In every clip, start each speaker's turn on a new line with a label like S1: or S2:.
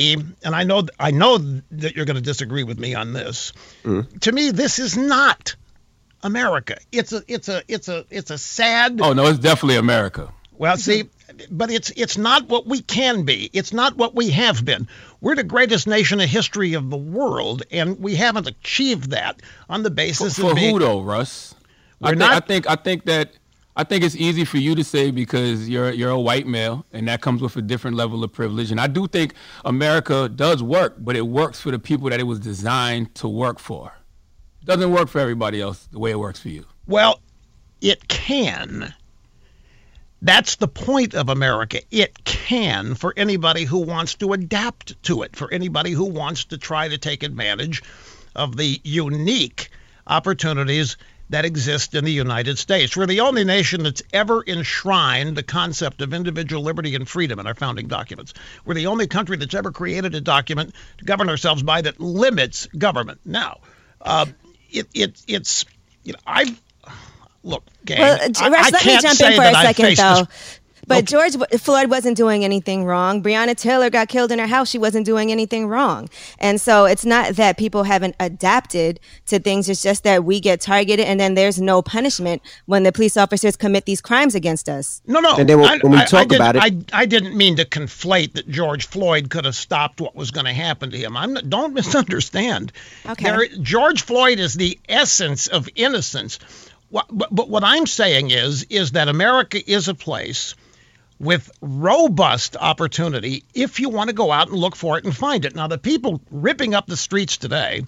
S1: and I know I know that you're going to disagree with me on this. Mm. To me, this is not America. It's a it's a it's a it's a sad.
S2: Oh no, it's definitely America.
S1: Well, see, but it's it's not what we can be. It's not what we have been. We're the greatest nation in history of the world, and we haven't achieved that on the basis
S2: for,
S1: of
S2: being, who though, Russ? I, not, I think I think that I think it's easy for you to say because you're you're a white male and that comes with a different level of privilege. And I do think America does work, but it works for the people that it was designed to work for. It doesn't work for everybody else the way it works for you.
S1: Well, it can. That's the point of America. It can for anybody who wants to adapt to it, for anybody who wants to try to take advantage of the unique opportunities that exist in the United States. We're the only nation that's ever enshrined the concept of individual liberty and freedom in our founding documents. We're the only country that's ever created a document to govern ourselves by that limits government. Now, uh, it, it, it's, you know, I've, look, gang, well,
S3: I,
S1: I
S3: let me jump in for a second, though. This, but George Floyd wasn't doing anything wrong. Breonna Taylor got killed in her house. She wasn't doing anything wrong. And so it's not that people haven't adapted to things. It's just that we get targeted and then there's no punishment when the police officers commit these crimes against us.
S1: No, no.
S4: And then when, when we I, talk I about it.
S1: I, I didn't mean to conflate that George Floyd could have stopped what was going to happen to him. I'm not, don't misunderstand.
S3: Okay.
S1: There, George Floyd is the essence of innocence. What, but, but what I'm saying is, is that America is a place – with robust opportunity if you want to go out and look for it and find it. Now, the people ripping up the streets today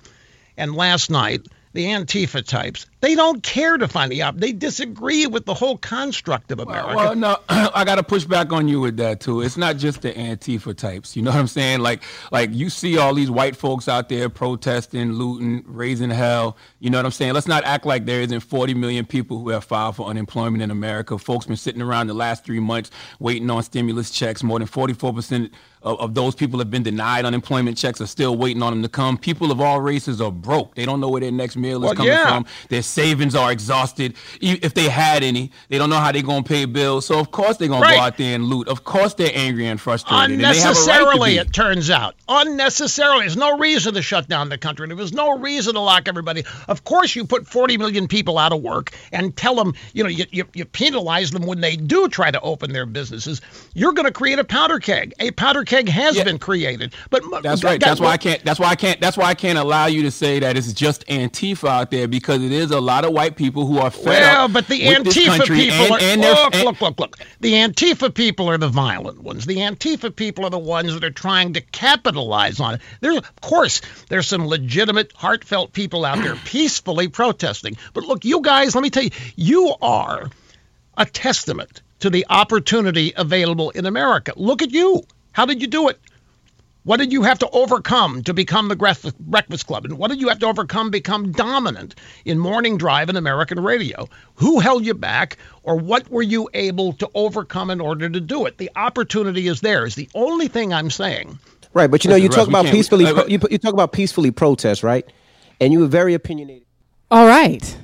S1: and last night the Antifa types, they don't care to find the op. They disagree with the whole construct of America.
S2: Well, well no, I got to push back on you with that too. It's not just the Antifa types. You know what I'm saying? Like, like you see all these white folks out there protesting, looting, raising hell. You know what I'm saying? Let's not act like there isn't 40 million people who have filed for unemployment in America. Folks been sitting around the last three months waiting on stimulus checks. More than 44 percent of, of, those people have been denied unemployment checks are still waiting on them to come. People of all races are broke. They don't know where their next meal is well, coming yeah. from. Their savings are exhausted. If they had any, they don't know how they're going to pay bills. So, of course, they're going right. to go out there and loot. Of course, they're angry and frustrated.
S1: Unnecessarily,
S2: and
S1: it turns out. Unnecessarily. There's no reason to shut down the country. There was no reason to lock everybody. Of course, you put 40 million people out of work and tell them, you know, you, you, you penalize them when they do try to open their businesses. You're going to create a powder keg. A powder keg has yeah. been created. But
S2: that's right. that's why I can't. That's why I can't. That's why I can't allow you to say that it's just Antifa out there because it is a lot of white people who are fed
S1: well,
S2: up
S1: but the Antifa people and, are. And look, look, look, look. The Antifa people are the violent ones. The Antifa people are the ones that are trying to capitalize on it. There, of course, there's some legitimate, heartfelt people out there peacefully protesting. But look, you guys, let me tell you, you are a testament to the opportunity available in America. Look at you. How did you do it? What did you have to overcome to become the Breakfast Club? And what did you have to overcome become dominant in morning drive and American radio? Who held you back, or what were you able to overcome in order to do it? The opportunity is there. Is the only thing I'm saying.
S4: Right, but you know, you talk about peacefully. you, you talk about peacefully protest, right? And you were very opinionated.
S5: All right.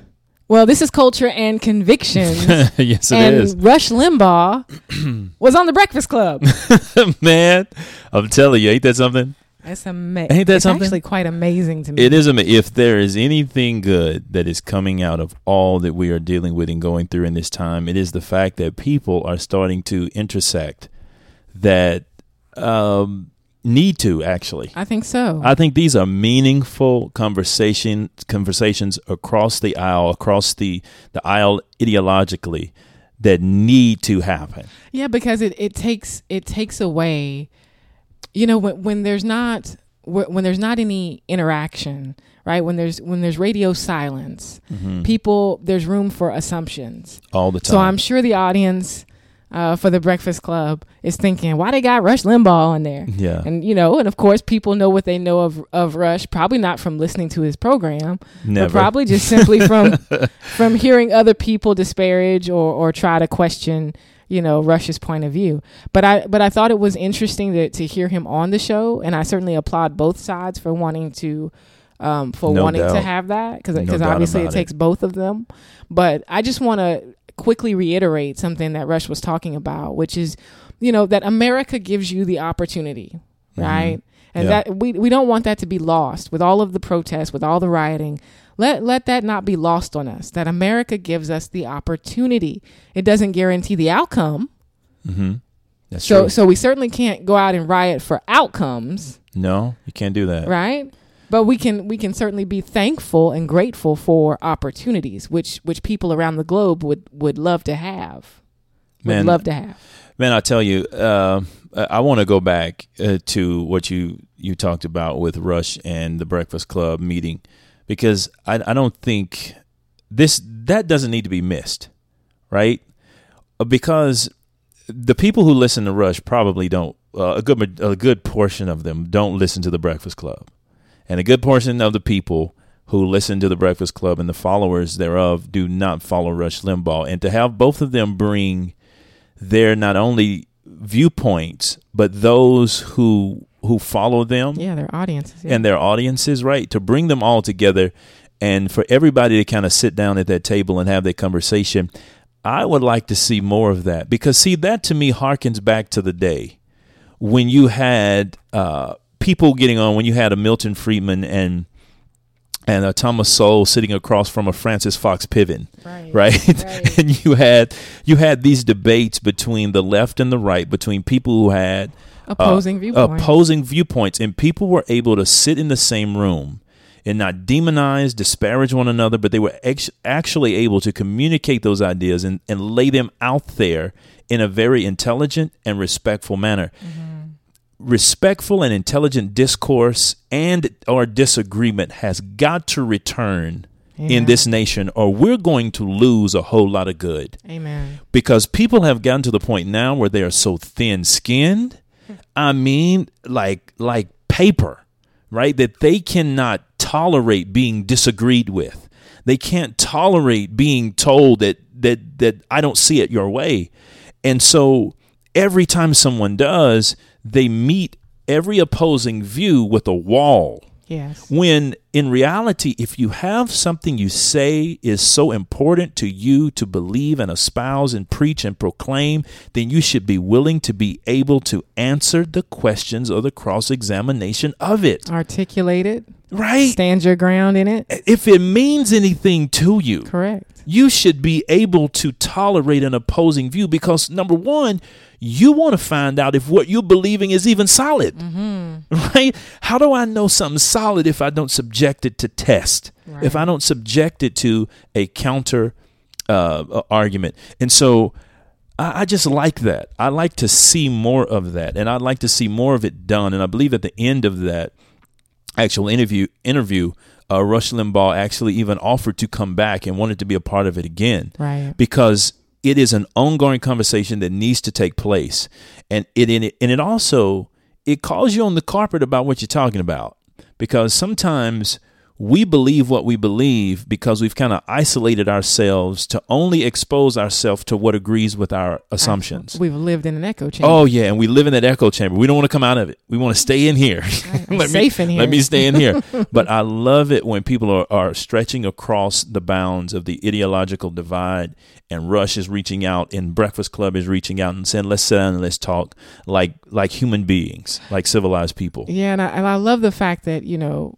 S5: Well, this is culture and convictions.
S6: yes, it
S5: and
S6: is.
S5: Rush Limbaugh was on the Breakfast Club.
S6: Man, I'm telling you, ain't that something?
S5: That's amazing.
S6: Ain't that
S5: it's
S6: something?
S5: Actually, quite amazing to me.
S6: It is amazing. If there is anything good that is coming out of all that we are dealing with and going through in this time, it is the fact that people are starting to intersect. That um, need to actually.
S5: I think so.
S6: I think these are meaningful conversation conversations across the aisle, across the the aisle ideologically that need to happen.
S5: Yeah, because it, it takes it takes away you know when when there's not when there's not any interaction, right? When there's when there's radio silence, mm-hmm. people there's room for assumptions
S6: all the time.
S5: So I'm sure the audience uh, for the Breakfast Club is thinking, why they got Rush Limbaugh on there?
S6: Yeah.
S5: And, you know, and of course, people know what they know of, of Rush, probably not from listening to his program,
S6: Never.
S5: but probably just simply from from hearing other people disparage or, or try to question you know Rush's point of view. But I but I thought it was interesting to to hear him on the show, and I certainly applaud both sides for wanting to um, for
S6: no
S5: wanting
S6: doubt.
S5: to have that because no obviously it takes both of them. But I just want to quickly reiterate something that Rush was talking about, which is, you know, that America gives you the opportunity, mm-hmm. right? And yeah. that we we don't want that to be lost with all of the protests, with all the rioting. Let let that not be lost on us. That America gives us the opportunity. It doesn't guarantee the outcome.
S6: Mm-hmm. That's
S5: so
S6: true.
S5: so we certainly can't go out and riot for outcomes.
S6: No, you can't do that.
S5: Right? But we can we can certainly be thankful and grateful for opportunities which which people around the globe would would love to have. Would man, love to have.
S6: Man, I tell you, uh, I want to go back uh, to what you you talked about with Rush and the Breakfast Club meeting because I, I don't think this that doesn't need to be missed, right? Uh, because the people who listen to Rush probably don't. Uh, a good a good portion of them don't listen to the Breakfast Club, and a good portion of the people who listen to the Breakfast Club and the followers thereof do not follow Rush Limbaugh. And to have both of them bring their not only viewpoints, but those who who follow them,
S5: yeah, their audiences, yeah.
S6: and their audiences, right? To bring them all together, and for everybody to kind of sit down at that table and have that conversation. I would like to see more of that because, see, that to me harkens back to the day when you had uh, people getting on, when you had a Milton Friedman and and a Thomas Sowell sitting across from a Frances Fox Piven,
S5: right?
S6: Right? right. and you had you had these debates between the left and the right, between people who had
S5: opposing uh, viewpoints.
S6: opposing viewpoints, and people were able to sit in the same room and not demonize, disparage one another, but they were ex- actually able to communicate those ideas and, and lay them out there in a very intelligent and respectful manner. Mm-hmm respectful and intelligent discourse and or disagreement has got to return Amen. in this nation or we're going to lose a whole lot of good.
S5: Amen.
S6: Because people have gotten to the point now where they are so thin-skinned. I mean like like paper, right? That they cannot tolerate being disagreed with. They can't tolerate being told that that that I don't see it your way. And so every time someone does, they meet every opposing view with a wall.
S5: Yes.
S6: When in reality, if you have something you say is so important to you to believe and espouse and preach and proclaim, then you should be willing to be able to answer the questions or the cross examination of it.
S5: Articulate it.
S6: Right.
S5: Stand your ground in it.
S6: If it means anything to you.
S5: Correct.
S6: You should be able to tolerate an opposing view because, number one, you want to find out if what you're believing is even solid.
S5: Mm-hmm.
S6: Right? How do I know something solid if I don't subject it to test? Right. If I don't subject it to a counter uh, argument? And so I, I just like that. I like to see more of that, and I'd like to see more of it done. And I believe at the end of that actual interview, interview, uh, Rush Limbaugh actually even offered to come back and wanted to be a part of it again.
S5: Right.
S6: Because it is an ongoing conversation that needs to take place and it, and it and it also it calls you on the carpet about what you're talking about because sometimes we believe what we believe because we've kind of isolated ourselves to only expose ourselves to what agrees with our assumptions.
S5: We've lived in an echo chamber.
S6: Oh yeah, and we live in that echo chamber. We don't want to come out of it. We want to stay in here.
S5: let safe
S6: me,
S5: in here.
S6: Let me stay in here. but I love it when people are, are stretching across the bounds of the ideological divide and Rush is reaching out and Breakfast Club is reaching out and saying, "Let's sit down and let's talk like like human beings, like civilized people."
S5: Yeah, and I, and I love the fact that you know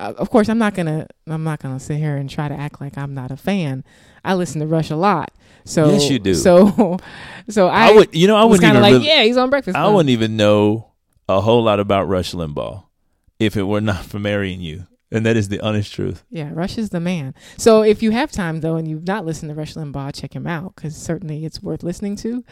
S5: of course, I'm not gonna I'm not gonna sit here and try to act like I'm not a fan. I listen to Rush a lot. So
S6: yes, you do.
S5: So, so I,
S6: I would you know I wouldn't
S5: even
S6: like
S5: really, yeah he's on Breakfast.
S6: I wouldn't even know a whole lot about Rush Limbaugh if it were not for marrying you. And that is the honest truth.
S5: Yeah, Rush is the man. So if you have time though, and you've not listened to Rush Limbaugh, check him out because certainly it's worth listening to.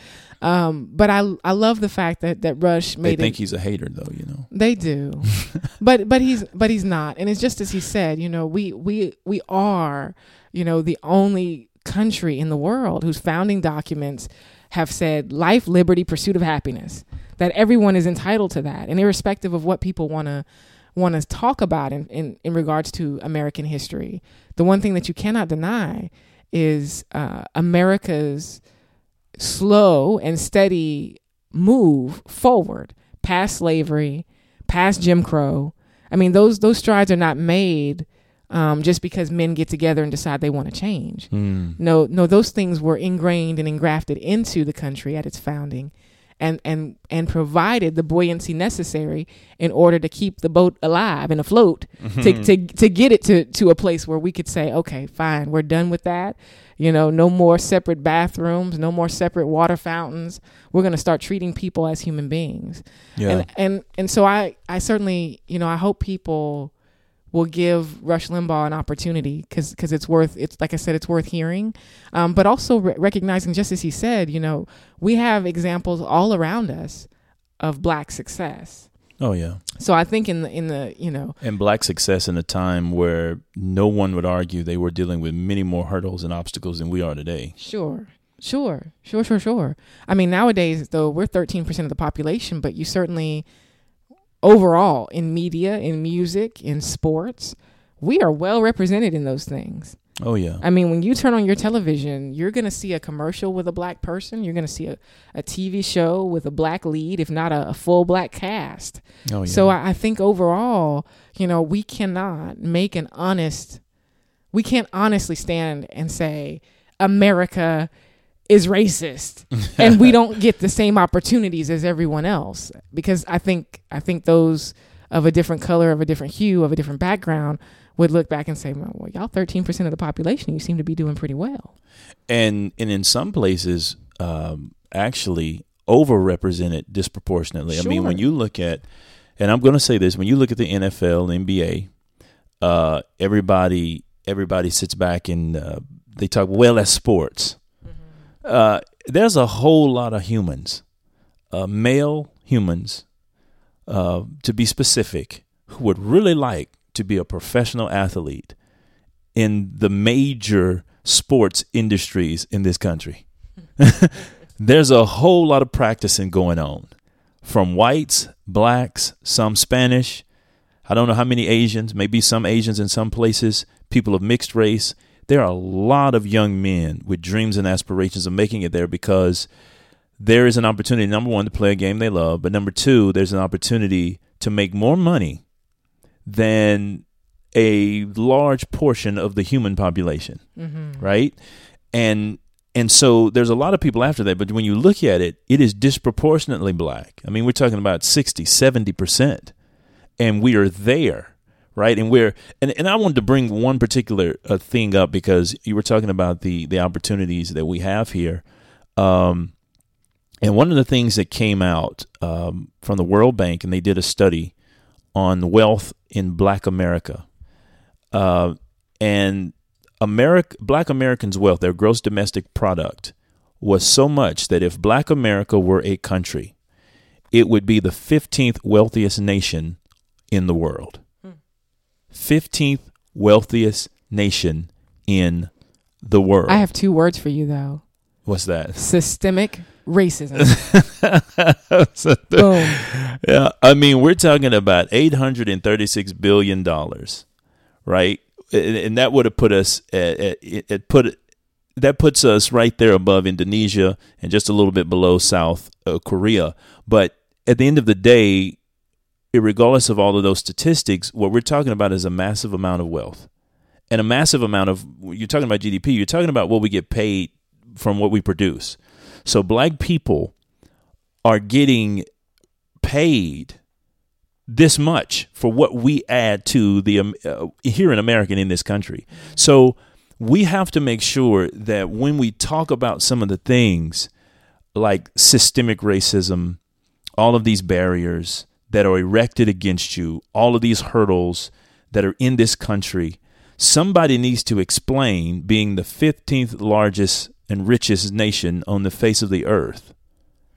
S5: Um, but I I love the fact that that Rush made.
S6: They think
S5: it,
S6: he's a hater though, you know.
S5: They do, but but he's but he's not, and it's just as he said. You know, we we we are you know the only country in the world whose founding documents have said life, liberty, pursuit of happiness. That everyone is entitled to that, and irrespective of what people want to want to talk about in, in, in regards to American history, the one thing that you cannot deny is uh, America's slow and steady move forward past slavery, past Jim Crow. I mean, those those strides are not made um, just because men get together and decide they want to change.
S6: Mm.
S5: No, no, those things were ingrained and engrafted into the country at its founding, and and and provided the buoyancy necessary in order to keep the boat alive and afloat mm-hmm. to, to to get it to to a place where we could say okay fine we're done with that you know no more separate bathrooms no more separate water fountains we're going to start treating people as human beings yeah. and and and so i i certainly you know i hope people will give Rush Limbaugh an opportunity because because it's worth it's like I said it's worth hearing, um, but also re- recognizing just as he said, you know, we have examples all around us of black success.
S6: Oh yeah.
S5: So I think in the in the you know
S6: and black success in a time where no one would argue they were dealing with many more hurdles and obstacles than we are today.
S5: Sure. Sure, sure, sure, sure. I mean, nowadays, though, we're 13% of the population, but you certainly overall in media, in music, in sports, we are well represented in those things.
S6: Oh yeah.
S5: I mean, when you turn on your television, you're going to see a commercial with a black person. You're going to see a, a TV show with a black lead, if not a, a full black cast. Oh yeah. So I, I think overall, you know, we cannot make an honest. We can't honestly stand and say America is racist. And we don't get the same opportunities as everyone else. Because i think i think those of a different color of a different hue of a different background would look back and say well y'all 13% of the population you seem to be doing pretty well.
S6: And and in some places um, actually overrepresented disproportionately. Sure. i mean when you look at and i'm going to say this when you look at the nfl nba uh, everybody everybody sits back and uh, they talk well that's sports uh, there's a whole lot of humans, uh, male humans, uh, to be specific, who would really like to be a professional athlete in the major sports industries in this country. there's a whole lot of practicing going on from whites, blacks, some Spanish. I don't know how many Asians, maybe some Asians in some places, people of mixed race there are a lot of young men with dreams and aspirations of making it there because there is an opportunity, number one, to play a game they love, but number two, there's an opportunity to make more money than a large portion of the human population, mm-hmm. right? And and so there's a lot of people after that, but when you look at it, it is disproportionately black. I mean, we're talking about 60, 70%. And we are there right? And we're and, and I wanted to bring one particular uh, thing up because you were talking about the the opportunities that we have here. Um, and one of the things that came out um, from the World Bank, and they did a study on wealth in Black America, uh, and America, Black Americans' wealth, their gross domestic product, was so much that if Black America were a country, it would be the 15th wealthiest nation in the world. 15th wealthiest nation in the world.
S5: I have two words for you, though.
S6: What's that?
S5: Systemic racism.
S6: so Boom. Yeah, I mean, we're talking about $836 billion, right? And that would have put us, at, it put that puts us right there above Indonesia and just a little bit below South uh, Korea. But at the end of the day, regardless of all of those statistics, what we're talking about is a massive amount of wealth and a massive amount of, you're talking about GDP, you're talking about what we get paid from what we produce. So black people are getting paid this much for what we add to the um, uh, here in America in this country. So we have to make sure that when we talk about some of the things like systemic racism, all of these barriers, that are erected against you, all of these hurdles that are in this country, somebody needs to explain being the 15th largest and richest nation on the face of the earth.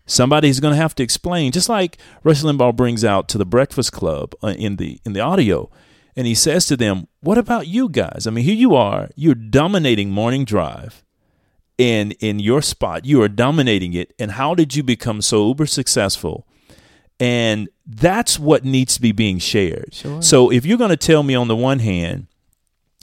S6: Somebody's going to have to explain, just like Rush Limbaugh brings out to the Breakfast Club uh, in the in the audio, and he says to them, "What about you guys? I mean, here you are, you're dominating morning drive, in in your spot, you are dominating it, and how did you become so uber successful and that's what needs to be being shared. Sure. So if you're going to tell me on the one hand,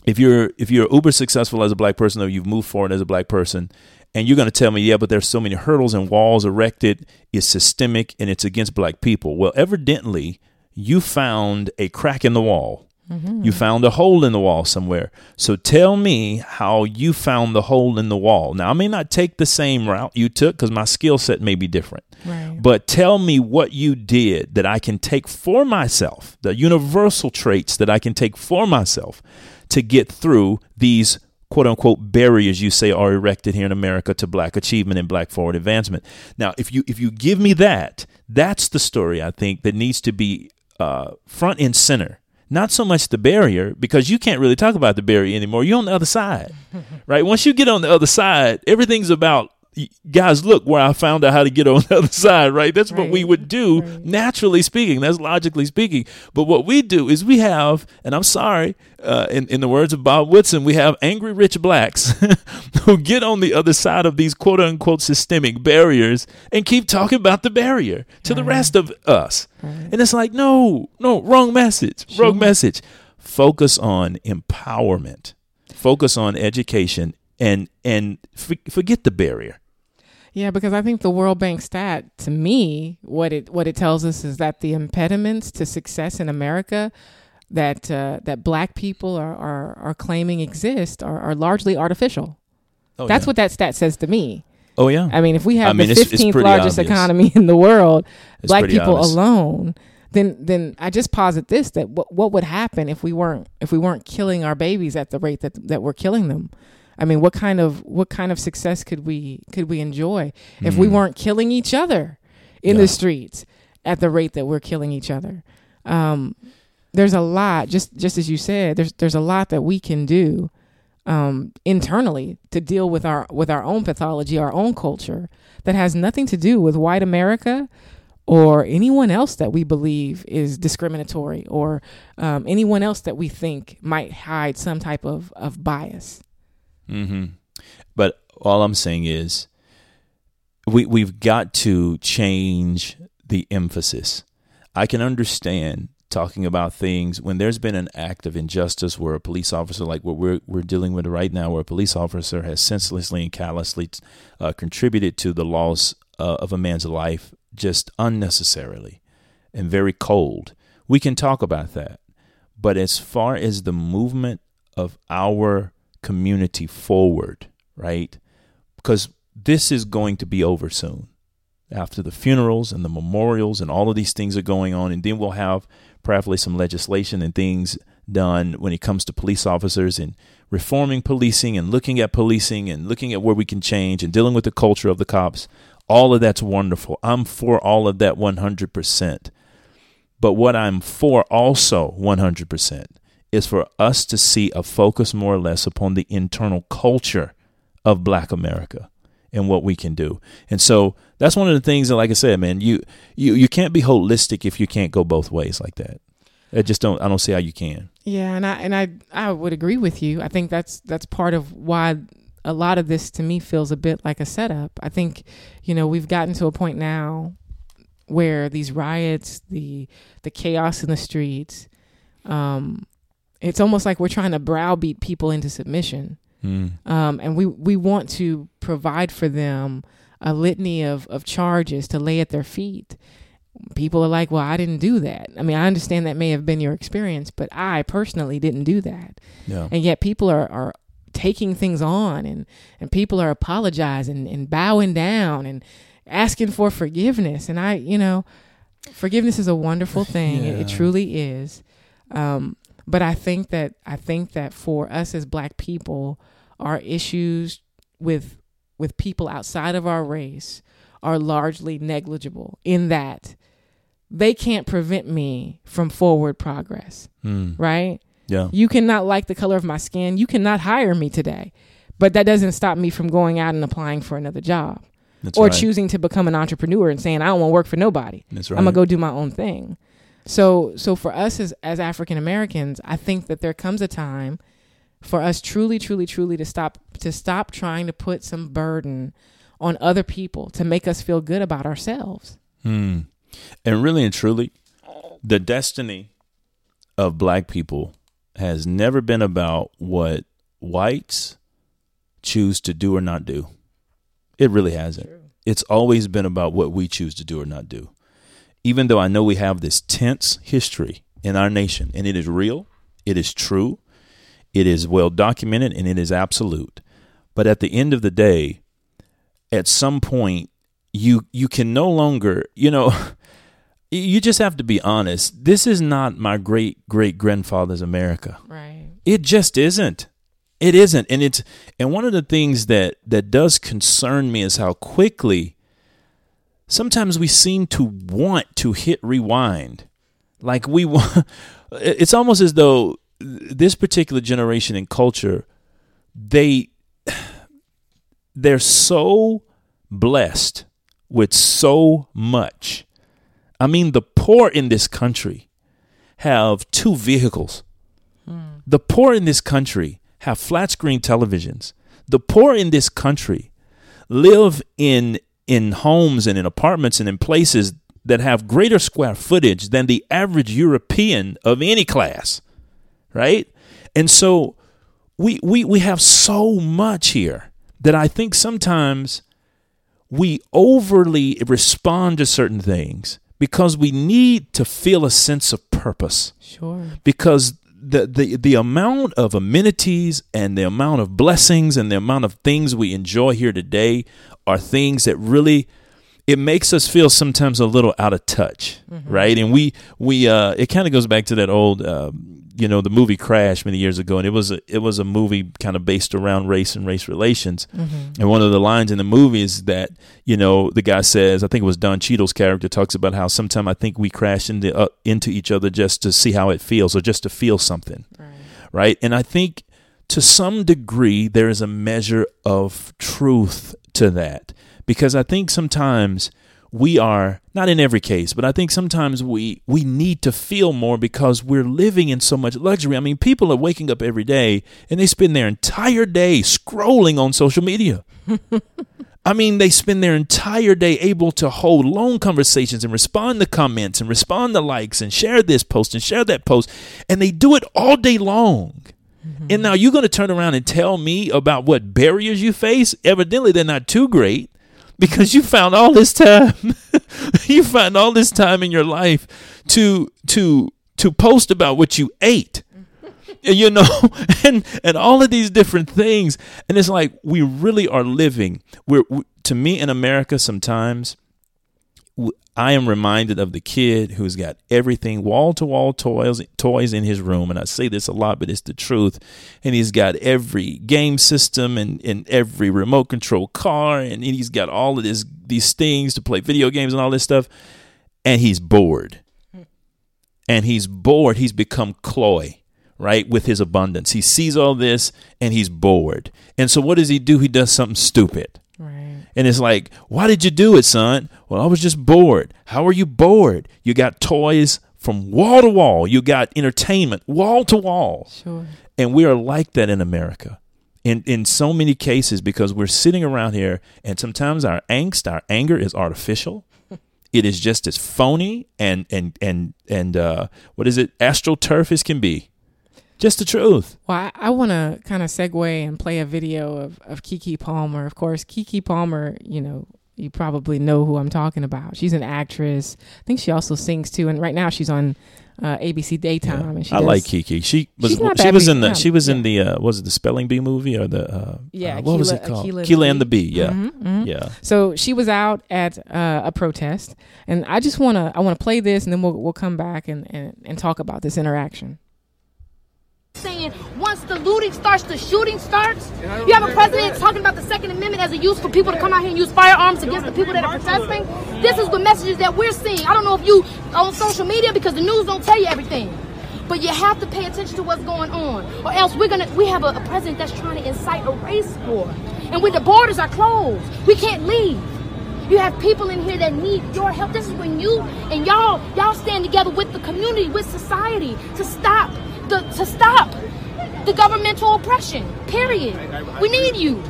S6: if you're if you're uber successful as a black person or you've moved forward as a black person, and you're going to tell me, yeah, but there's so many hurdles and walls erected, it's systemic and it's against black people. Well, evidently, you found a crack in the wall Mm-hmm. You found a hole in the wall somewhere. So tell me how you found the hole in the wall. Now, I may not take the same route you took because my skill set may be different. But tell me what you did that I can take for myself, the universal traits that I can take for myself to get through these quote unquote barriers you say are erected here in America to black achievement and black forward advancement. Now, if you if you give me that, that's the story I think that needs to be uh, front and center. Not so much the barrier because you can't really talk about the barrier anymore. You're on the other side, right? Once you get on the other side, everything's about guys, look where I found out how to get on the other side, right? That's right. what we would do, right. naturally speaking. That's logically speaking. But what we do is we have, and I'm sorry, uh, in, in the words of Bob Woodson, we have angry rich blacks who get on the other side of these quote unquote systemic barriers and keep talking about the barrier to right. the rest of us. And it's like, no, no, wrong message, sure. wrong message. Focus on empowerment, focus on education and and forget the barrier.
S5: Yeah, because I think the World Bank stat to me what it what it tells us is that the impediments to success in America that uh, that black people are, are, are claiming exist are, are largely artificial. Oh, That's yeah. what that stat says to me.
S6: Oh yeah.
S5: I mean, if we have I mean, the fifteenth largest obvious. economy in the world, it's black people obvious. alone, then then I just posit this that what what would happen if we weren't if we weren't killing our babies at the rate that that we're killing them? I mean, what kind of what kind of success could we could we enjoy if mm. we weren't killing each other in yeah. the streets at the rate that we're killing each other? Um, there's a lot, just just as you said, there's there's a lot that we can do um, internally to deal with our with our own pathology, our own culture that has nothing to do with white America or anyone else that we believe is discriminatory or um, anyone else that we think might hide some type of, of bias.
S6: Mm-hmm. But all I'm saying is, we we've got to change the emphasis. I can understand talking about things when there's been an act of injustice where a police officer, like what we're we're dealing with right now, where a police officer has senselessly and callously uh, contributed to the loss uh, of a man's life just unnecessarily and very cold. We can talk about that, but as far as the movement of our community forward, right? Because this is going to be over soon. After the funerals and the memorials and all of these things are going on, and then we'll have probably some legislation and things done when it comes to police officers and reforming policing and looking at policing and looking at where we can change and dealing with the culture of the cops. All of that's wonderful. I'm for all of that 100%. But what I'm for also 100% is for us to see a focus more or less upon the internal culture of black America and what we can do. And so that's one of the things that like I said, man, you you you can't be holistic if you can't go both ways like that. I just don't I don't see how you can.
S5: Yeah, and I and I I would agree with you. I think that's that's part of why a lot of this to me feels a bit like a setup. I think, you know, we've gotten to a point now where these riots, the the chaos in the streets, um, it's almost like we're trying to browbeat people into submission. Mm. Um, and we, we want to provide for them a litany of, of charges to lay at their feet. People are like, well, I didn't do that. I mean, I understand that may have been your experience, but I personally didn't do that. Yeah. And yet people are, are taking things on and, and people are apologizing and bowing down and asking for forgiveness. And I, you know, forgiveness is a wonderful thing. Yeah. It, it, truly is. Um, but I think that I think that for us as black people, our issues with with people outside of our race are largely negligible in that they can't prevent me from forward progress. Mm. Right?
S6: Yeah.
S5: You cannot like the color of my skin. You cannot hire me today. But that doesn't stop me from going out and applying for another job. That's or right. choosing to become an entrepreneur and saying I don't want to work for nobody.
S6: That's right.
S5: I'm gonna go do my own thing. So so for us as as African Americans, I think that there comes a time for us truly truly truly to stop to stop trying to put some burden on other people to make us feel good about ourselves.
S6: Hmm. And really and truly, the destiny of black people has never been about what whites choose to do or not do. It really hasn't. True. It's always been about what we choose to do or not do even though I know we have this tense history in our nation and it is real, It is true, it is well documented, and it is absolute. But at the end of the day, at some point, you you can no longer, you know, you just have to be honest. This is not my great great grandfather's America.
S5: Right.
S6: It just isn't. It isn't. And it's and one of the things that that does concern me is how quickly sometimes we seem to want to hit rewind. Like we want it's almost as though this particular generation and culture they they're so blessed with so much. I mean, the poor in this country have two vehicles. Mm. The poor in this country have flat screen televisions. The poor in this country live in in homes and in apartments and in places that have greater square footage than the average European of any class. Right? And so we we we have so much here that I think sometimes we overly respond to certain things because we need to feel a sense of purpose.
S5: Sure.
S6: Because the, the the amount of amenities and the amount of blessings and the amount of things we enjoy here today are things that really it makes us feel sometimes a little out of touch, mm-hmm. right? And we we uh, it kind of goes back to that old uh, you know the movie Crash many years ago, and it was a, it was a movie kind of based around race and race relations. Mm-hmm. And one of the lines in the movie is that you know the guy says, I think it was Don Cheadle's character talks about how sometimes I think we crash into uh, into each other just to see how it feels or just to feel something, right? right? And I think to some degree there is a measure of truth to that because I think sometimes we are not in every case, but I think sometimes we we need to feel more because we're living in so much luxury. I mean, people are waking up every day and they spend their entire day scrolling on social media. I mean, they spend their entire day able to hold long conversations and respond to comments and respond to likes and share this post and share that post, and they do it all day long. Mm-hmm. And now you're going to turn around and tell me about what barriers you face? Evidently, they're not too great because you found all this time you found all this time in your life to to to post about what you ate you know and and all of these different things and it's like we really are living we're we, to me in america sometimes I am reminded of the kid who's got everything wall to wall toys toys in his room, and I say this a lot, but it's the truth. And he's got every game system and, and every remote control car, and he's got all of this these things to play video games and all this stuff, and he's bored. And he's bored. He's become cloy, right, with his abundance. He sees all this and he's bored. And so what does he do? He does something stupid. And it's like, why did you do it, son? Well, I was just bored. How are you bored? You got toys from wall to wall. You got entertainment wall to wall.
S5: Sure.
S6: And we are like that in America. In in so many cases because we're sitting around here and sometimes our angst, our anger is artificial. it is just as phony and and and and uh, what is it? Astroturf as can be. Just the truth.
S5: Well, I, I want to kind of segue and play a video of, of Keke Palmer. Of course, Keke Palmer, you know, you probably know who I'm talking about. She's an actress. I think she also sings too. And right now she's on uh, ABC Daytime. Yeah. And she
S6: I
S5: does,
S6: like Keke. She was she was in the she was yeah. in the uh, was it the Spelling Bee movie or the uh,
S5: yeah
S6: uh, what Akeelah, was it called Akeelah, and the Bee yeah
S5: mm-hmm, mm-hmm.
S6: yeah.
S5: So she was out at uh, a protest, and I just wanna I wanna play this, and then we'll we'll come back and, and, and talk about this interaction
S7: saying once the looting starts, the shooting starts. You have a president talking about the Second Amendment as a use for people to come out here and use firearms against the people that are protesting. This is the messages that we're seeing. I don't know if you on social media because the news don't tell you everything. But you have to pay attention to what's going on, or else we're gonna. We have a, a president that's trying to incite a race war, and when the borders are closed, we can't leave. You have people in here that need your help. This is when you and y'all y'all stand together with the community, with society to stop the, to stop the governmental oppression. Period. We need you.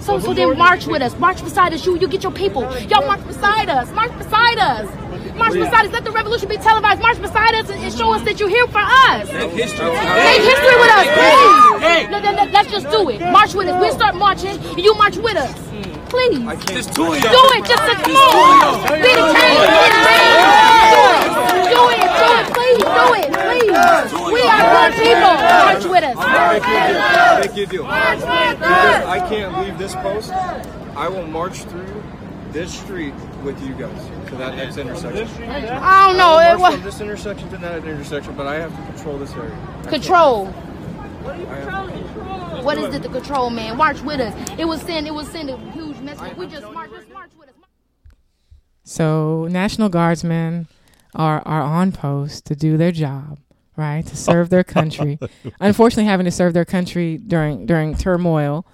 S7: So, so then march with us. March beside us. You, you get your people. Y'all march beside us. March beside us. March beside us. Let the revolution be televised. March beside us and, show us that you're here for us. Make history. Make history with us, please. Let, let, let's just do it. March with us. We'll start marching. You march with us. Please. Just do it. Do it. Just come on. Be the. Be the. Do it. Do it. Do it. Please do it. Please. please. We are good people. March with us.
S8: Thank you. Thank you. I can't leave this post. I will march through this street with you guys to that next intersection.
S7: I don't know.
S8: I
S7: It was
S8: from this intersection to that intersection, but I have to control this area. I
S7: control.
S8: can't- I have to control.
S7: What is it? The control, man. March with us. It was send. It was send a huge message. We just march. Just march with us.
S5: So National Guardsmen are are on post to do their job, right? To serve their country. Unfortunately, having to serve their country during during turmoil,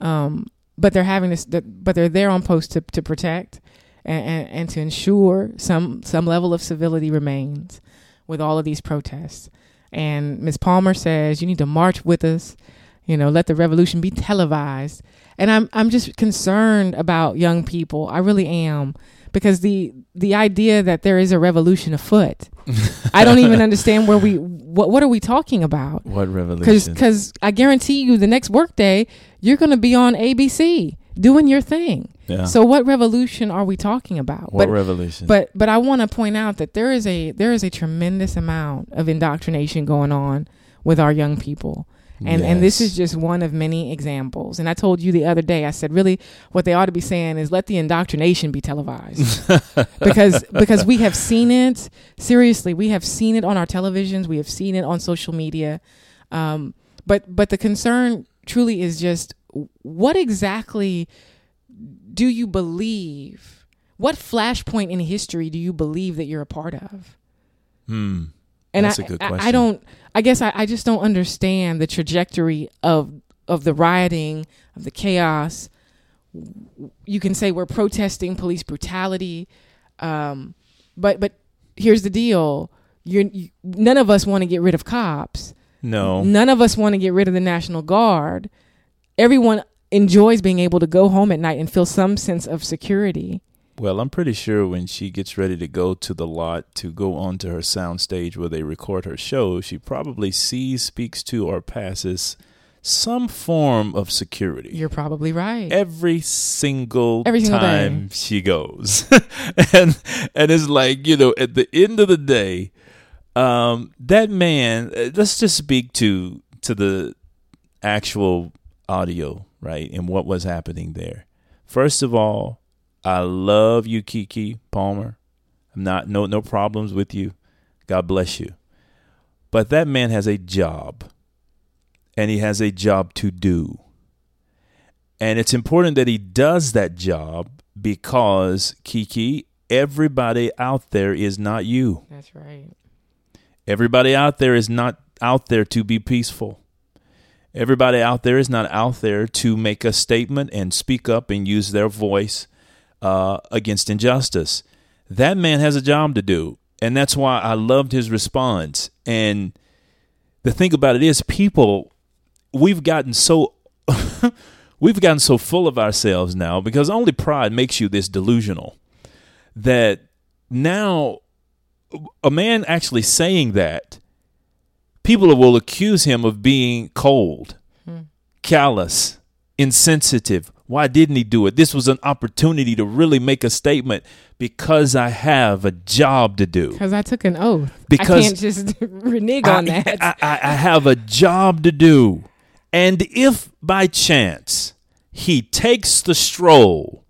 S5: um, but they're having this. But they're there on post to to protect and, and, and to ensure some some level of civility remains with all of these protests. And Ms. Palmer says you need to march with us. You know, let the revolution be televised. And I'm I'm just concerned about young people. I really am because the the idea that there is a revolution afoot, I don't even understand where we what what are we talking about?
S6: What revolution?
S5: because I guarantee you the next workday you're going to be on ABC doing your thing.
S6: Yeah.
S5: So what revolution are we talking about?
S6: what
S5: but,
S6: revolution?
S5: but but I want to point out that there is a there is a tremendous amount of indoctrination going on with our young people. And and this is just one of many examples. And I told you the other day I said really what they ought to be saying is let the indoctrination be televised. because because we have seen it seriously, we have seen it on our televisions, we have seen it on social media. Um but but the concern truly is just what exactly do you believe? What flashpoint in history do you believe that you're a part of?
S6: hmm.
S5: And
S6: That's
S5: I,
S6: a good
S5: I- I, don't. I guess I, I just don't understand the trajectory of of the rioting, of the chaos. You can say we're protesting police brutality, um, but but here's the deal: you're, you, none of us want to get rid of cops.
S6: No.
S5: None of us want to get rid of the National Guard. Everyone enjoys being able to go home at night and feel some sense of security.
S6: Well, I'm pretty sure when she gets ready to go to the lot to go onto her sound stage where they record her show, she probably sees, speaks to, or passes some form of security.
S5: You're probably right.
S6: Every single,
S5: Every single day.
S6: time she goes, and and it's like you know, at the end of the day, um, that man. uh, Let's just speak to to the actual audio, right, and what was happening there. First of all, I love you, Keke Palmer. I'm not no no problems with you. God bless you. But that man has a job. And he has a job to do. And it's important that he does that job because Keke, everybody out there is not you.
S5: That's right.
S6: Everybody out there is not out there to be peaceful. Everybody out there is not out there to make a statement and speak up and use their voice uh, against injustice. That man has a job to do. And that's why I loved his response. And the thing about it is, people, we've gotten so. We've gotten so full of ourselves now because only pride makes you this delusional that now a man actually saying that, people will accuse him of being cold, callous, insensitive. Why didn't he do it? This was an opportunity to really make a statement because I have a job to do.
S5: Because I took an oath.
S6: Because
S5: I can't just renege on that.
S6: I, I, I have a job to do. And if by chance he takes the stroll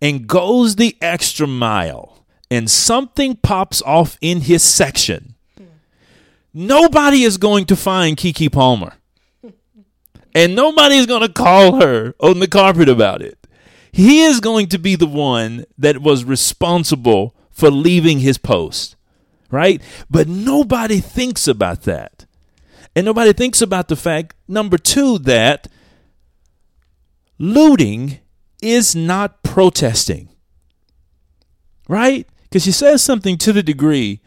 S6: and goes the extra mile and something pops off in his section, nobody is going to find Keke Palmer. And nobody is going to call her on the carpet about it. He is going to be the one that was responsible for leaving his post right? But nobody thinks about that. And nobody thinks about the fact, number two, that looting is not protesting, right? Because she says something to the degree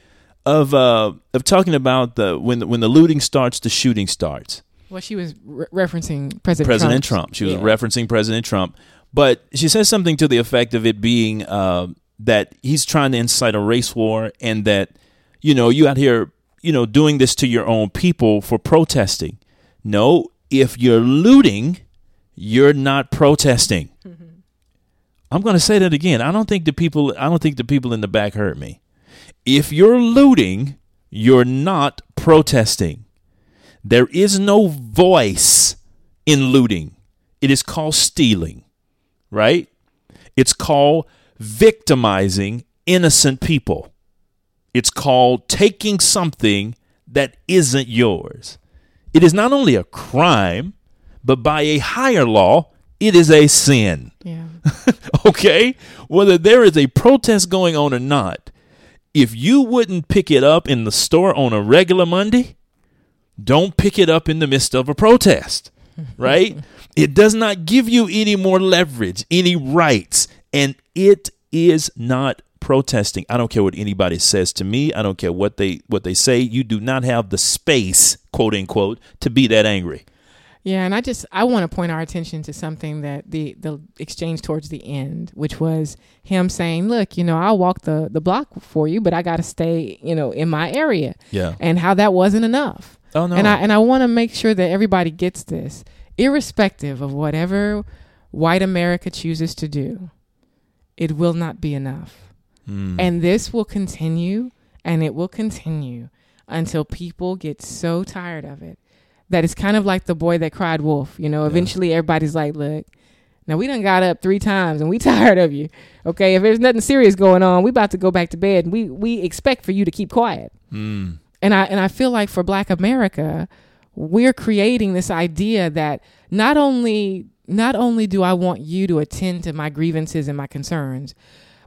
S6: of uh, of talking about the when the, when the looting starts, the shooting starts.
S5: Well, she was re- referencing President,
S6: President
S5: Trump's-
S6: Trump. She was
S5: Yeah.
S6: referencing President Trump, but she says something to the effect of it being uh, that he's trying to incite a race war, and that you know you out here you know doing this to your own people for protesting. No, if you're looting, you're not protesting. I'm going to say that again. I don't think the people. I don't think the people in the back heard me. If you're looting, you're not protesting. There is no voice in looting. It is called stealing, right? It's called victimizing innocent people. It's called taking something that isn't yours. It is not only a crime, but by a higher law, it is a sin.
S5: Yeah.
S6: okay? Whether there is a protest going on or not, if you wouldn't pick it up in the store on a regular Monday, don't pick it up in the midst of a protest, right? it does not give you any more leverage, any rights, and it is not protesting. I don't care what anybody says to me. I don't care what they what they say. You do not have the space, quote unquote, to be that angry.
S5: Yeah, and I just I want to point our attention to something that the the exchange towards the end, which was him saying, "Look, you know, I'll walk the the block for you, but I got to stay, you know, in my area."
S6: Yeah.
S5: And how that wasn't enough.
S6: Oh no.
S5: And I and I want to make sure that everybody gets this, irrespective of whatever white America chooses to do. It will not be enough.
S6: Mm.
S5: And this will continue and it will continue until people get so tired of it that it's kind of like the boy that cried wolf. You know,
S6: Yeah.
S5: eventually everybody's like, look, now we done got up three times and we tired of you. Okay, if there's nothing serious going on, we about to go back to bed. And we we expect for you to keep quiet.
S6: Mm.
S5: And I and I feel like for Black America, we're creating this idea that not only not only do I want you to attend to my grievances and my concerns,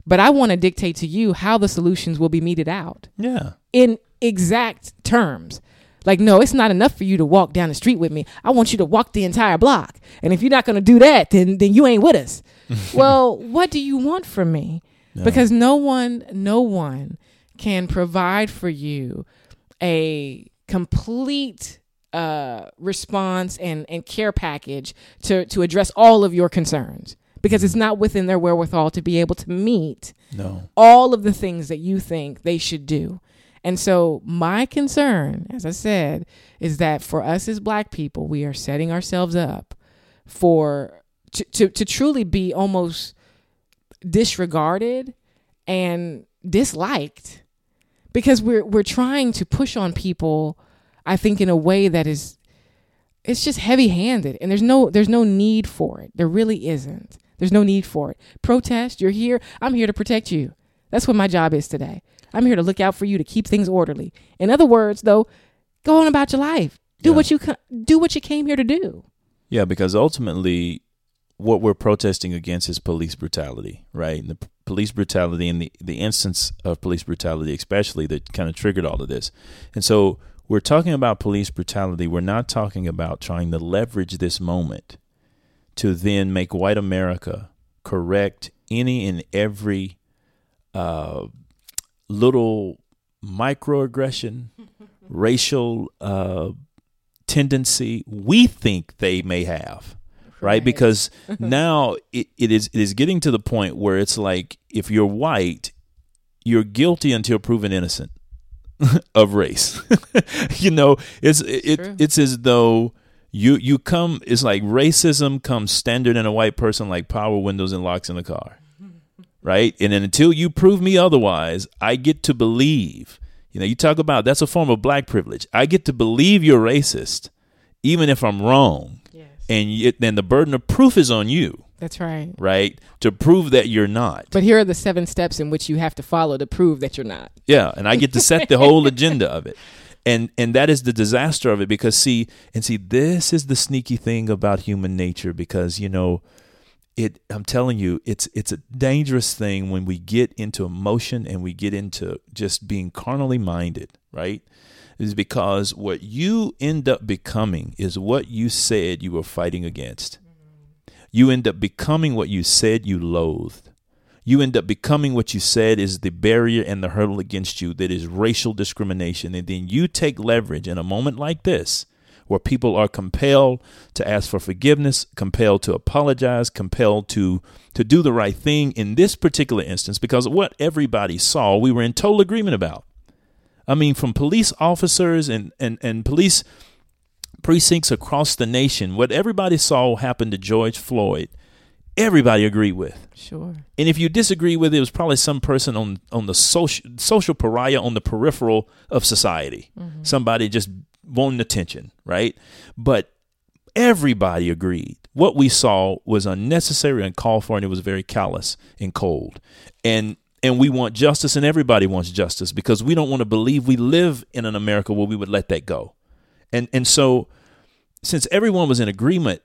S5: but I want to dictate to you how the solutions will be meted out
S6: Yeah.
S5: in exact terms. Like, no, it's not enough for you to walk down the street with me. I want you to walk the entire block. And if you're not going to do that, then then you ain't with us. well, what do you want from me? Because no one, no one can provide for you a complete uh, response and, and care package to, to address all of your concerns because it's not within their wherewithal to be able to meet
S6: No.
S5: all of the things that you think they should do. And so, my concern, as I said, is that for us as black people, we are setting ourselves up for to, to, to truly be almost disregarded and disliked because we're we're trying to push on people I think in a way that is it's just heavy-handed and there's no there's no need for it. There really isn't. There's no need for it. Protest, you're here. I'm here to protect you. That's what my job is today. I'm here to look out for you to keep things orderly. In other words, though, go on about your life. Do
S6: Yeah.
S5: what you do what you came here to do.
S6: Yeah, because ultimately, what we're protesting against is police brutality, right? And the police brutality and the, the instance of police brutality, especially, that kind of triggered all of this. And so we're talking about police brutality. We're not talking about trying to leverage this moment to then make white America correct any and every uh, little microaggression, racial uh, tendency we think they may have right, because now it, it is it is getting to the point where it's like if you're white you're guilty until proven innocent of race you know it's it, it's as though you you come it's like racism comes standard in a white person like power windows and locks in a car right? And then until you prove me otherwise, I get to believe. You know, you talk about that's a form of black privilege. I get to believe you're racist, even if I'm wrong.
S5: Yes.
S6: And then the burden of proof is on you,
S5: That's right.
S6: right? To prove that you're not.
S5: But here are the seven steps in which you have to follow to prove that you're not.
S6: Yeah, and I get to set the whole agenda of it. And and that is the disaster of it because see and see this is the sneaky thing about human nature because you know it I'm telling you it's it's a dangerous thing when we get into emotion and we get into just being carnally minded, right? Is because what you end up becoming is what you said you were fighting against. You end up becoming what you said you loathed you end up becoming what you said is the barrier and the hurdle against you that is racial discrimination. And then you take leverage in a moment like this, where people are compelled to ask for forgiveness, compelled to apologize, compelled to to do the right thing in this particular instance, because what everybody saw, we were in total agreement about. I mean, from police officers and, and, and police precincts across the nation, what everybody saw happen to George Floyd everybody agreed with.
S5: Sure.
S6: And if you disagree with it, it was probably some person on on the social social pariah on the peripheral of society. Mm-hmm. Somebody just wanting attention, right? But everybody agreed. What we saw was unnecessary and called for, and it was very callous and cold. And and we want justice, and everybody wants justice because we don't want to believe we live in an America where we would let that go. And and so, since everyone was in agreement,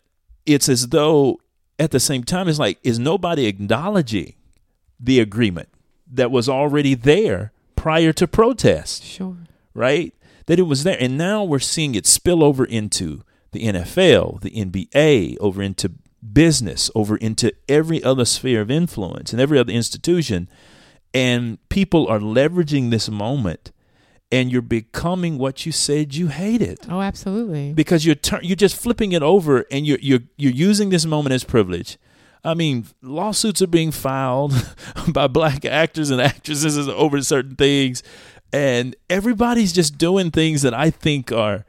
S6: it's as though at the same time, it's like, is nobody acknowledging the agreement that was already there prior to protest?
S5: Sure.
S6: Right? That it was there. And now we're seeing it spill over into the NFL, the NBA, over into business, over into every other sphere of influence and every other institution. And people are leveraging this moment and you're becoming what you said you hated.
S5: Oh, absolutely.
S6: Because you're tur- you're just flipping it over, and you're you're you're using this moment as privilege. I mean, lawsuits are being filed by black actors and actresses over certain things, and everybody's just doing things that I think are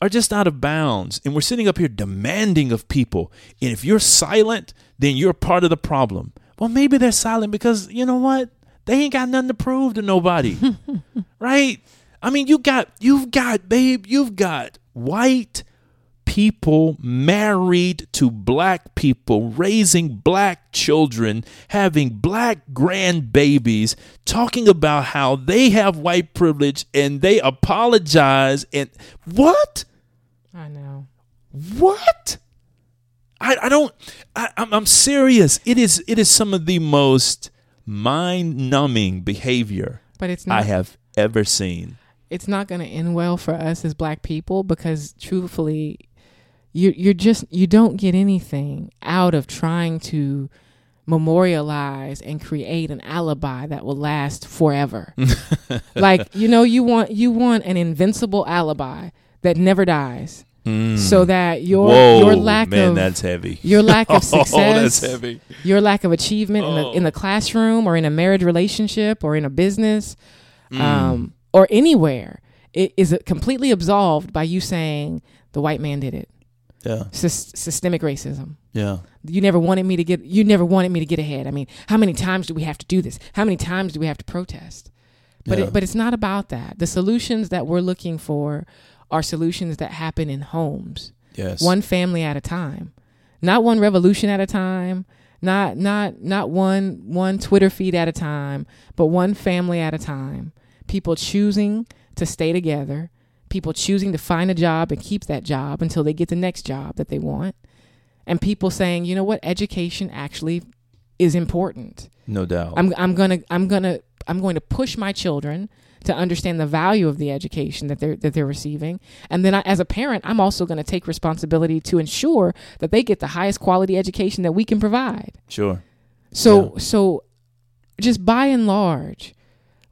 S6: are just out of bounds. And we're sitting up here demanding of people, and if you're silent, then you're part of the problem. Well, maybe they're silent because you know what? They ain't got nothing to prove to nobody. right? I mean, you got you've got babe, you've got white people married to black people, raising black children, having black grandbabies, talking about how they have white privilege and they apologize and what?
S5: I know.
S6: What? I, I don't I, I'm, I'm serious. It is it is some of the most mind numbing behavior
S5: but it's not,
S6: I have ever seen.
S5: It's not going to end well for us as black people because truthfully, you you're just you don't get anything out of trying to memorialize and create an alibi that will last forever. like, you know, you want you want an invincible alibi that never dies. Mm. So that your
S6: Whoa,
S5: your lack
S6: man,
S5: of
S6: that's heavy.
S5: Your lack of success.
S6: oh, that's heavy.
S5: Your lack of achievement oh. in, the, in the
S6: Oh.
S5: classroom or in a marriage relationship or in a business
S6: Mm.
S5: um, or anywhere it is completely absolved by you saying the white man did it.
S6: Yeah.
S5: Sys- systemic racism.
S6: Yeah.
S5: You never wanted me to get. You never wanted me to get ahead. I mean, how many times do we have to do this? How many times do we have to protest? But
S6: Yeah.
S5: it, but it's not about that. The solutions that we're looking for are solutions that happen in homes,
S6: Yes.
S5: one family at a time, not one revolution at a time, not not not one one Twitter feed at a time, but one family at a time. People choosing to stay together, people choosing to find a job and keep that job until they get the next job that they want, and people saying, you know what, education actually is important.
S6: No doubt.
S5: I'm I'm gonna I'm gonna I'm going to push my children to understand the value of the education that they're that they're receiving, and then I, as a parent, I'm also going to take responsibility to ensure that they get the highest quality education that we can provide.
S6: sure.
S5: So so, just by and large,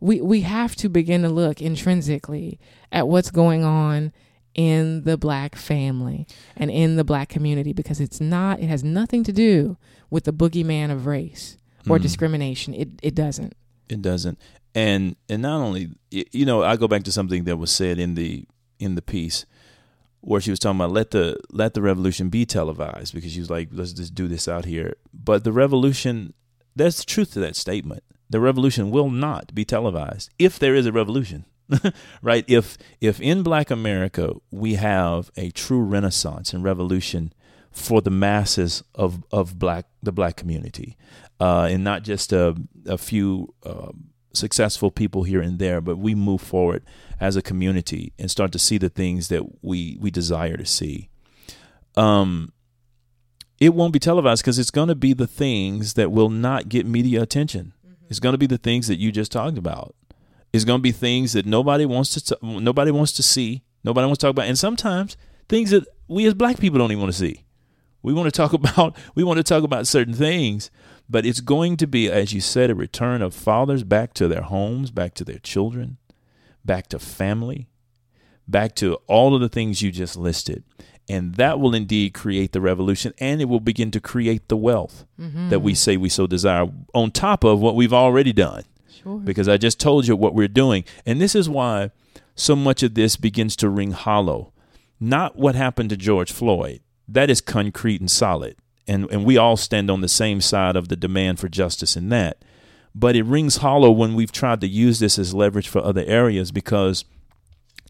S5: we we have to begin to look intrinsically at what's going on in the black family and in the black community because it's not it has nothing to do with the boogeyman of race or
S6: Mm.
S5: discrimination. It it doesn't.
S6: It doesn't. And and not only you know, I go back to something that was said in the in the piece where she was talking about let the let the revolution be televised because she was like, let's just do this out here. But the revolution there's the truth to that statement. The revolution will not be televised if there is a revolution. right? If if in black America we have a true renaissance and revolution for the masses of, of black the black community, uh, and not just a, a few uh, successful people here and there, but we move forward as a community and start to see the things that we we desire to see. Um, it won't be televised because it's going to be the things that will not get media attention. It's going to be the things that you just talked about. It's going to be things that nobody wants to t- nobody wants to see, nobody wants to talk about, and sometimes things that we as black people don't even want to see. We want to talk about we want to talk about certain things, but it's going to be, as you said, a return of fathers back to their homes, back to their children, back to family, back to all of the things you just listed. And that will indeed create the revolution and it will begin to create the wealth mm-hmm. that we say we so desire on top of what we've already done.
S5: Sure.
S6: Because I just told you what we're doing. And this is why so much of this begins to ring hollow. Not what happened to George Floyd. That is concrete and solid. And and we all stand on the same side of the demand for justice in that. But it rings hollow when we've tried to use this as leverage for other areas because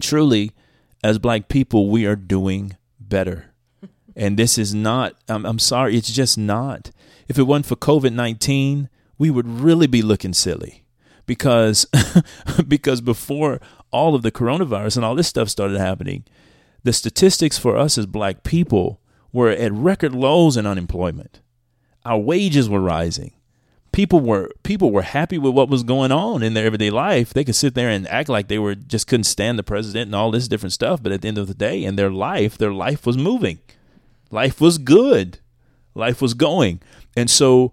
S6: truly, as black people, we are doing better. And this is not, I'm, I'm sorry, it's just not. If it wasn't for COVID 19, we would really be looking silly because, because before all of the coronavirus and all this stuff started happening, the statistics for us as black people were at record lows in unemployment. Our wages were rising. People were people were happy with what was going on in their everyday life. They could sit there and act like they were just couldn't stand the president and all this different stuff, but at the end of the day, in their life, their life was moving. Life was good. Life was going. And so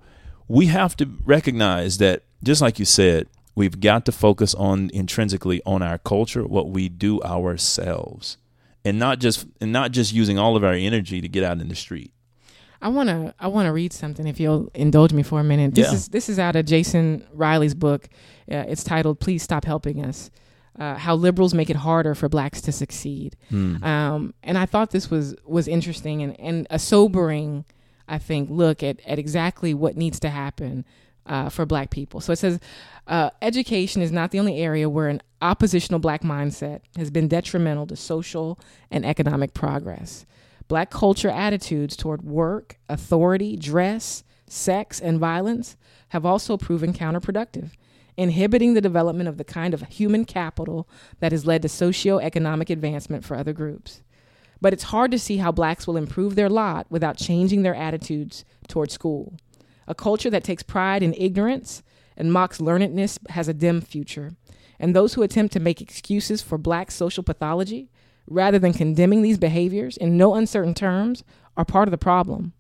S6: we have to recognize that just like you said, we've got to focus on intrinsically on our culture, what we do ourselves and not just and not just using all of our energy to get out in the street.
S5: I want to I want to read something if you'll indulge me for a minute. This
S6: Yeah.
S5: is this is out of Jason Riley's book. Uh, it's titled "Please Stop Helping Us." Uh, how liberals make it harder for blacks to succeed, um, and I thought this was was interesting and, and a sobering, I think, look at at exactly what needs to happen uh, for black people. So it says, uh, education is not the only area where an oppositional black mindset has been detrimental to social and economic progress. Black culture attitudes toward work, authority, dress, sex, and violence have also proven counterproductive, inhibiting the development of the kind of human capital that has led to socioeconomic advancement for other groups. But it's hard to see how blacks will improve their lot without changing their attitudes toward school. A culture that takes pride in ignorance and mocks learnedness has a dim future. And those who attempt to make excuses for black social pathology, rather than condemning these behaviors in no uncertain terms, are part of the problem.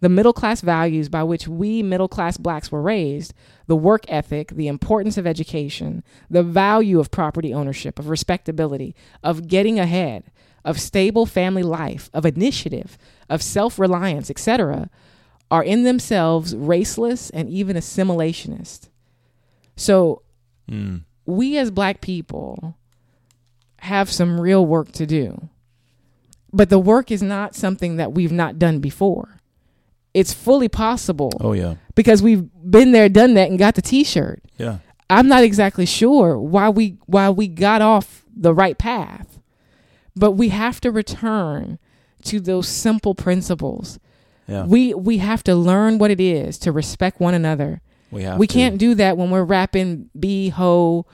S5: The middle class values by which we middle class blacks were raised, the work ethic, the importance of education, the value of property ownership, of respectability, of getting ahead, of stable family life, of initiative, of self reliance, etc., are in themselves raceless and even assimilationist. So, mm. we as black people have some real work to do. But the work is not something that we've not done before. It's fully possible
S6: Oh yeah.
S5: because we've been there, done that, and got the T-shirt.
S6: Yeah.
S5: I'm not exactly sure why we why we got off the right path, but we have to return to those simple principles.
S6: Yeah.
S5: We we have to learn what it is to respect one another.
S6: We have
S5: we
S6: to.
S5: can't do that when we're rapping be ho,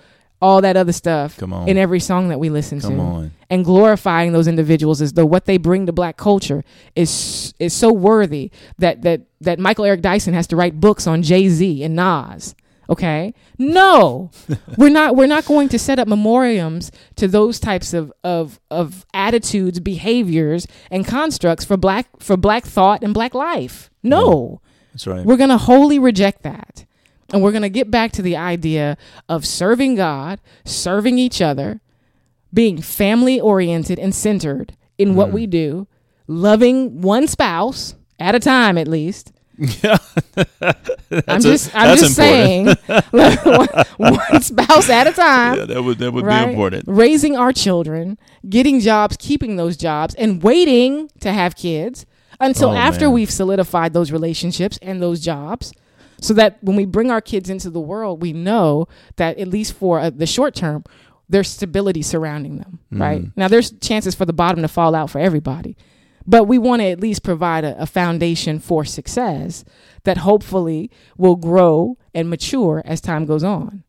S5: all that other stuff
S6: Come on.
S5: in every song that we listen
S6: Come
S5: to,
S6: on.
S5: and glorifying those individuals as though what they bring to black culture is is so worthy that that that Michael Eric Dyson has to write books on Jay Z and Nas. Okay, no, we're not. We're not going to set up memoriams to those types of of of attitudes, behaviors, and constructs for black for black thought and black life. No.
S6: That's right.
S5: We're going to wholly reject that. And we're going to get back to the idea of serving God, serving each other, being family oriented and centered in what mm-hmm. we do, loving one spouse at a time at least. I'm just I'm
S6: that's
S5: just saying one, one spouse at a time
S6: yeah, that would that would
S5: right?
S6: be important.
S5: Raising our children, getting jobs, keeping those jobs, and waiting to have kids until
S6: Oh,
S5: after
S6: man.
S5: we've solidified those relationships and those jobs. So that when we bring our kids into the world, we know that at least for uh, the short term, there's stability surrounding them, right?
S6: Mm-hmm.
S5: Now, there's chances for the bottom to fall out for everybody, but we want to at least provide a, a foundation for success that hopefully will grow and mature as time goes on.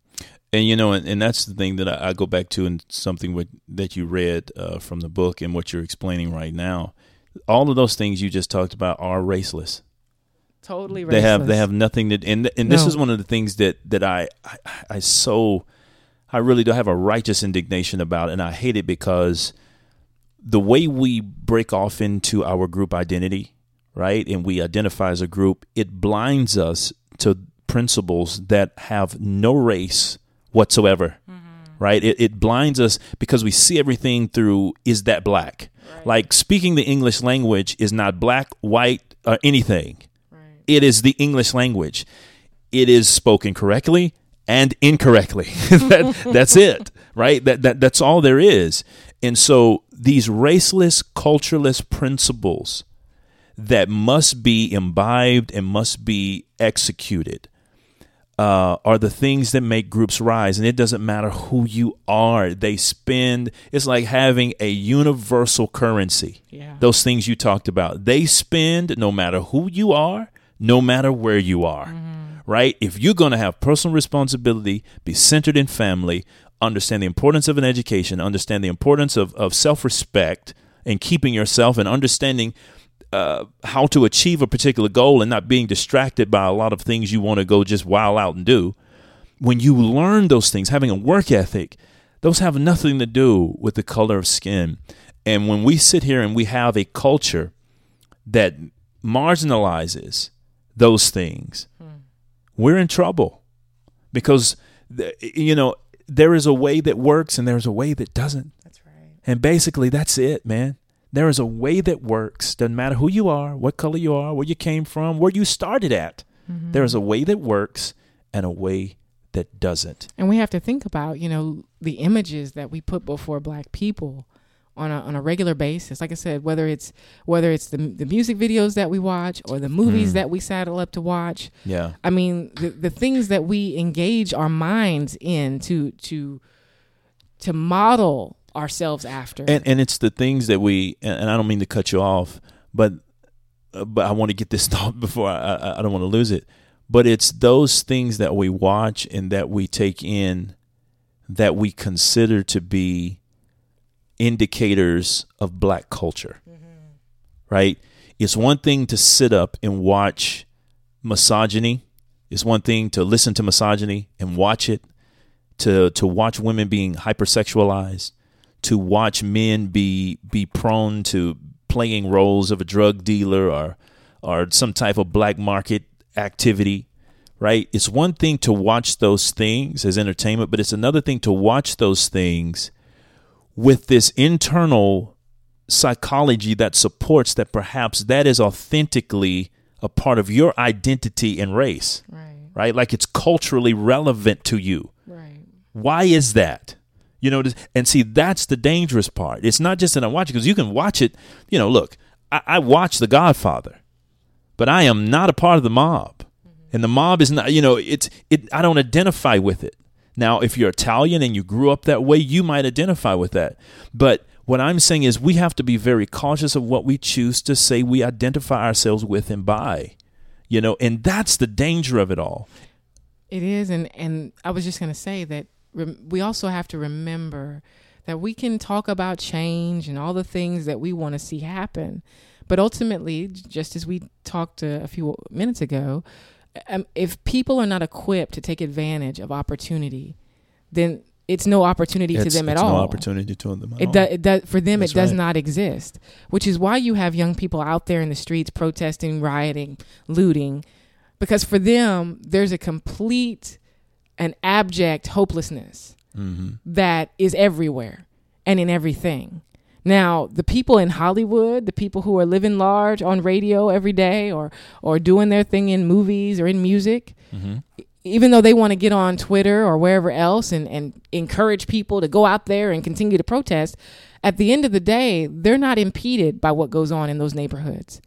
S6: And you know, and, and that's the thing that I, I go back to, and something with, that you read uh, from the book and what you're explaining right now. All of those things you just talked about are raceless.
S5: Totally
S6: They have they have nothing to, and and this
S5: No.
S6: is one of the things that that I, I I so I really do have a righteous indignation about, and I hate it because the way we break off into our group identity, right, and we identify as a group, it blinds us to principles that have no race whatsoever. Mm-hmm. Right? It, it blinds us because we see everything through is that black? Like speaking the English language is not black, white, or anything. Right. It is the English language. It is spoken correctly and incorrectly. that, that's it, right? That, that that's all there is. And so these raceless, cultureless principles that must be imbibed and must be executed uh, are the things that make groups rise. And it doesn't matter who you are. They spend, it's like having a universal currency.
S5: Yeah.
S6: Those things you talked about. They spend no matter who you are, no matter where you are. Mm-hmm. Right? If you're going to have personal responsibility, be centered in family, understand the importance of an education, understand the importance of, of self respect and keeping yourself and understanding uh, how to achieve a particular goal and not being distracted by a lot of things you want to go just wow out and do. When you learn those things, having a work ethic, those have nothing to do with the color of skin. And when we sit here and we have a culture that marginalizes those things, hmm. we're in trouble because, you know, there is a way that works and there's a way that doesn't.
S5: That's right.
S6: And basically, that's it, man. There is a way that works. Doesn't matter who you are, what color you are, where you came from, where you started at. Mm-hmm. There is a way that works and a way that doesn't.
S5: And we have to think about, you know, the images that we put before black people on a on a regular basis. Like I said, whether it's whether it's the the music videos that we watch or the movies mm. that we saddle up to watch.
S6: Yeah.
S5: I mean, the the things that we engage our minds in to to to model ourselves after.
S6: And and it's the things that we and I don't mean to cut you off, but uh, but I want to get this thought before I, I I don't want to lose it. But it's those things that we watch and that we take in that we consider to be indicators of black culture. Mm-hmm. Right? It's one thing to sit up and watch misogyny. It's one thing to listen to misogyny and watch it, to to watch women being hypersexualized, to watch men be be prone to playing roles of a drug dealer or or some type of black market activity right it's one thing to watch those things as entertainment but it's another thing to watch those things with this internal psychology that supports that perhaps that is authentically a part of your identity and race
S5: right
S6: right like it's culturally relevant to you
S5: right
S6: why is that you know, and see that's the dangerous part. It's not just that I'm watching because you can watch it. You know, look, I, I watch The Godfather, but I am not a part of the mob, mm-hmm. and the mob is not. You know, it's it. I don't identify with it. Now, if you're Italian and you grew up that way, you might identify with that. But what I'm saying is we have to be very cautious of what we choose to say we identify ourselves with and by. You know, and that's the danger of it all.
S5: It is, and and I was just going to say that we also have to remember that we can talk about change and all the things that we want to see happen. But ultimately, just as we talked a, a few minutes ago, um, if people are not equipped to take advantage of opportunity, then it's no opportunity
S6: it's,
S5: to them
S6: at
S5: all.
S6: No opportunity to them
S5: it, do, it does for them. That's it does right. not exist, which is why you have young people out there in the streets protesting, rioting, looting, because for them there's a complete an abject hopelessness mm-hmm. that is everywhere and in everything. Now, the people in Hollywood, the people who are living large on radio every day or or doing their thing in movies or in music, mm-hmm. even though they want to get on Twitter or wherever else and, and encourage people to go out there and continue to protest, at the end of the day, they're not impeded by what goes on in those neighborhoods.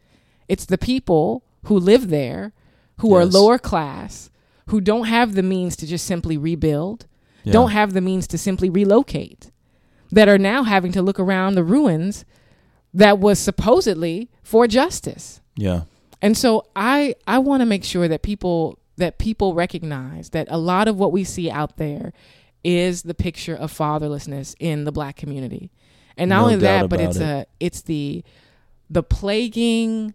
S5: It's the people who live there who yes. are lower class who don't have the means to just simply rebuild, yeah. don't have the means to simply relocate, that are now having to look around the ruins that was supposedly for justice.
S6: Yeah.
S5: And so I I want to make sure that people that people recognize that a lot of what we see out there is the picture of fatherlessness in the black community. And not no only that, but it's it. a it's the the plaguing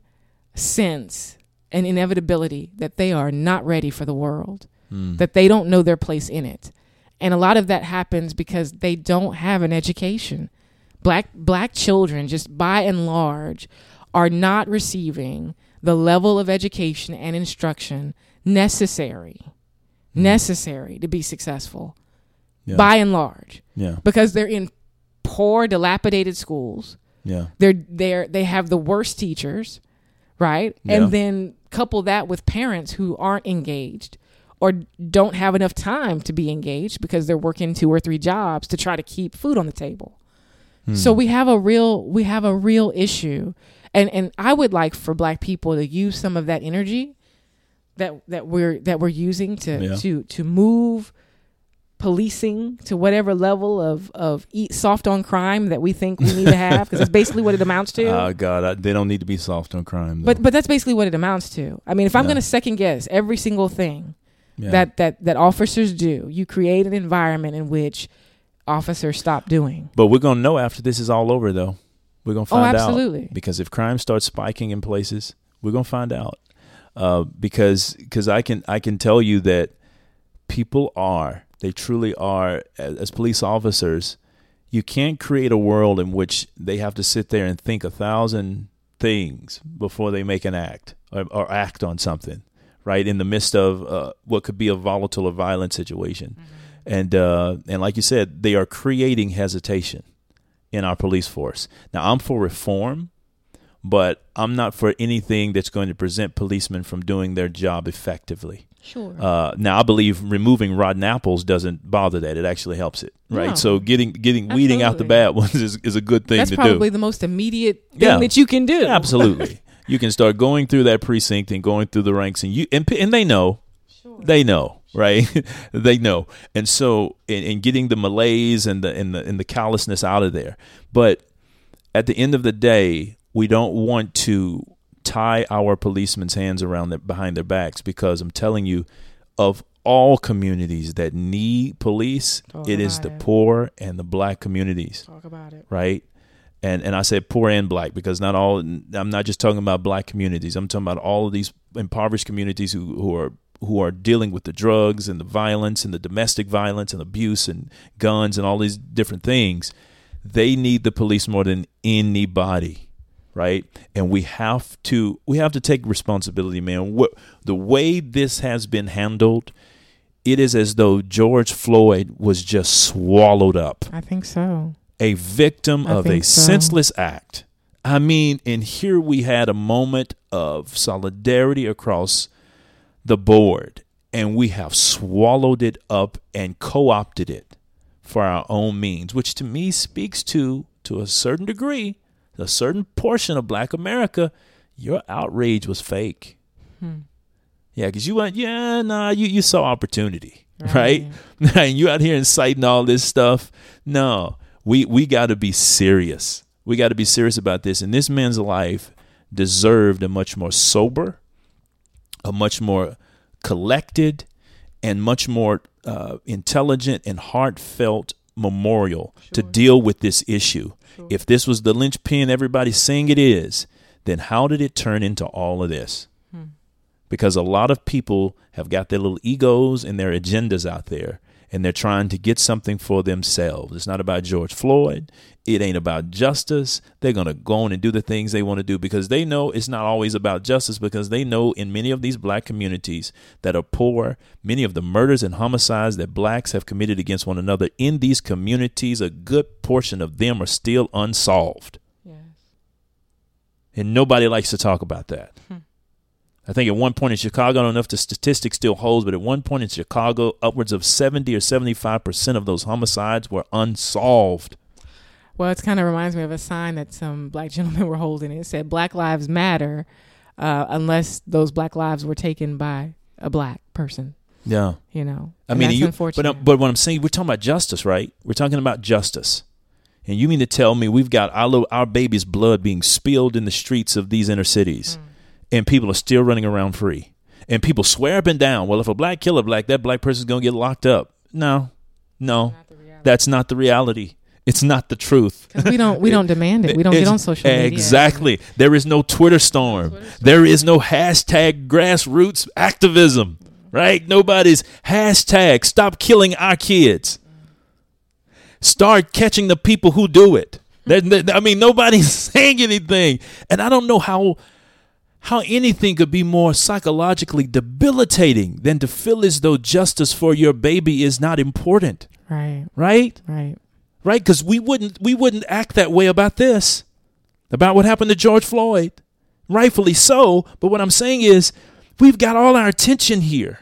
S5: sense an inevitability that they are not ready for the world, mm. that they don't know their place in it. And a lot of that happens because they don't have an education. Black black children just by and large are not receiving the level of education and instruction necessary mm. necessary to be successful yeah. by and large.
S6: Yeah.
S5: Because they're in poor dilapidated schools.
S6: Yeah.
S5: They're they're they have the worst teachers right? Yeah. And then couple that with parents who aren't engaged or don't have enough time to be engaged because they're working two or three jobs to try to keep food on the table. Hmm. So we have a real we have a real issue and and I would like for black people to use some of that energy that that we're that we're using to yeah. to to move policing to whatever level of of eat soft on crime that we think we need to have because that's basically what it amounts to.
S6: Oh God, I, they don't need to be soft on crime. Though.
S5: But but that's basically what it amounts to. I mean, if I'm going to second guess every single thing yeah. that that that officers do, you create an environment in which officers stop doing.
S6: But we're going to know after this is all over, though. We're going to find
S5: oh, absolutely.
S6: out because if crime starts spiking in places, we're going to find out. Uh, because because I can I can tell you that people are they truly are as, as police officers. You can't create a world in which they have to sit there and think a thousand things before they make an act or, or act on something, right? In the midst of uh, what could be a volatile or violent situation, mm-hmm. and uh, and like you said, they are creating hesitation in our police force. Now, I'm for reform, but I'm not for anything that's going to present policemen from doing their job effectively.
S5: Sure.
S6: Uh, now I believe removing rotten apples doesn't bother that; it actually helps it, right? No. So getting getting Absolutely. weeding out the bad ones is, is a good thing
S5: That's
S6: to
S5: do. That's probably the most immediate thing yeah. that you can do.
S6: Absolutely, you can start going through that precinct and going through the ranks, and you and, and they know, sure. they know, right? they know, and so in, in getting the malaise and the and the and the callousness out of there. But at the end of the day, we don't want to tie our policemen's hands around their, behind their backs because I'm telling you, of all communities that need police, Talk it is the poor and the black communities.
S5: Talk about it.
S6: Right? And and I said poor and black because not all I'm not just talking about black communities. I'm talking about all of these impoverished communities who, who are who are dealing with the drugs and the violence and the domestic violence and abuse and guns and all these different things. They need the police more than anybody right? And we have to we have to take responsibility, man. What the way this has been handled, it is as though George Floyd was just swallowed up.
S5: I think so.
S6: A victim I of a so. senseless act. I mean, and here we had a moment of solidarity across the board, and we have swallowed it up and co opted it for our own means, which to me speaks to, to a certain degree, a certain portion of black America, your outrage was fake. Hmm. Yeah, because you went, yeah, nah, you, you saw opportunity, right? right? and you out here inciting all this stuff. No, we, we got to be serious. We got to be serious about this. And this man's life deserved a much more sober, a much more collected, and much more uh, intelligent and heartfelt memorial sure. to deal with this issue. Sure. If this was the linchpin everybody's saying it is, then how did it turn into all of this? Hmm. Because a lot of people have got their little egos and their agendas out there and they're trying to get something for themselves. It's not about George Floyd. It ain't about justice. They're going to go on and do the things they want to do because they know it's not always about justice because they know in many of these black communities that are poor, many of the murders and homicides that blacks have committed against one another in these communities, a good portion of them are still unsolved. Yes. And nobody likes to talk about that. Hmm. I think at one point in Chicago, I don't know if the statistic still holds, but at one point in Chicago, upwards of 70 or 75% of those homicides were unsolved.
S5: Well, it kind of reminds me of a sign that some black gentlemen were holding. It said, Black Lives Matter, uh, unless those black lives were taken by a black person.
S6: Yeah.
S5: You know,
S6: I mean, you, but, uh, but what I'm saying, we're talking about justice, right? We're talking about justice. And you mean to tell me we've got our, our baby's blood being spilled in the streets of these inner cities? Mm and people are still running around free. And people swear up and down, well, if a black kill a black, that black person's going to get locked up. No, no, not that's not the reality. It's not the truth.
S5: We don't we don't demand it. We don't get on social media.
S6: Exactly. There is no Twitter storm. Twitter storm. There is no hashtag grassroots activism. Right? Nobody's hashtag stop killing our kids. Start catching the people who do it. I mean, nobody's saying anything, and I don't know how how anything could be more psychologically debilitating than to feel as though justice for your baby is not important.
S5: Right.
S6: Right?
S5: Right.
S6: Right? Because we wouldn't we wouldn't act that way about this. About what happened to George Floyd. Rightfully so. But what I'm saying is we've got all our attention here.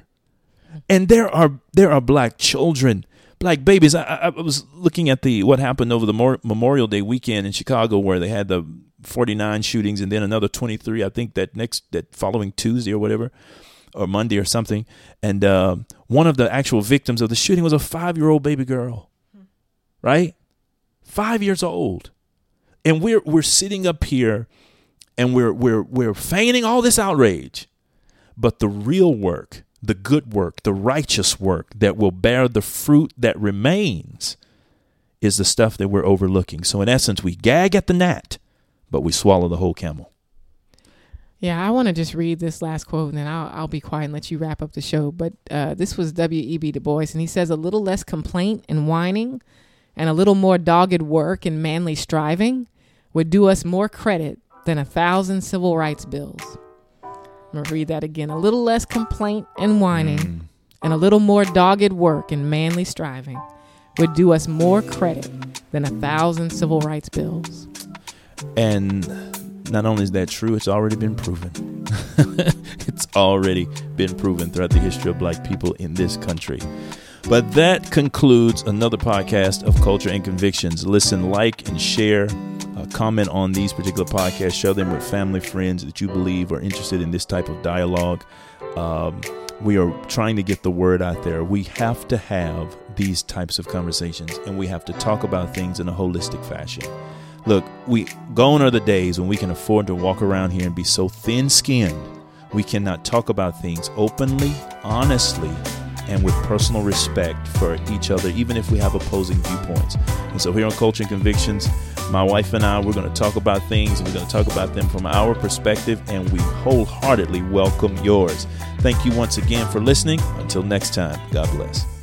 S6: And there are there are black children, black babies. I, I was looking at the what happened over the Memorial Day weekend in Chicago, where they had the 49 shootings and then another 23 i think that next that following tuesday or whatever or monday or something. And uh, one of the actual victims of the shooting was a five-year-old baby girl. Right? Five years old. And we're we're sitting up here and we're we're we're feigning all this outrage. But the real work the good work the righteous work that will bear the fruit that remains is the stuff that we're overlooking. So in essence we gag at the gnat but we swallow the whole camel.
S5: Yeah, I want to just read this last quote and then I'll, I'll be quiet and let you wrap up the show. But uh, this was W.E.B. Du Bois, and he says, A little less complaint and whining and a little more dogged work and manly striving would do us more credit than a thousand civil rights bills. I'm going to read that again. A little less complaint and whining mm. and a little more dogged work and manly striving would do us more credit than a thousand civil rights bills.
S6: And not only is that true, it's already been proven. it's already been proven throughout the history of black people in this country. But that concludes another podcast of Culture and Convictions. Listen, like, and share. Uh, comment on these particular podcasts. Share them with family, friends that you believe are interested in this type of dialogue. Um, we are trying to get the word out there. We have to have these types of conversations and we have to talk about things in a holistic fashion. Look, we gone are the days when we can afford to walk around here and be so thin-skinned. We cannot talk about things openly, honestly, and with personal respect for each other, even if we have opposing viewpoints. And so, here on Culture and Convictions, my wife and I, we're going to talk about things, and we're going to talk about them from our perspective, and we wholeheartedly welcome yours. Thank you once again for listening. Until next time, God bless.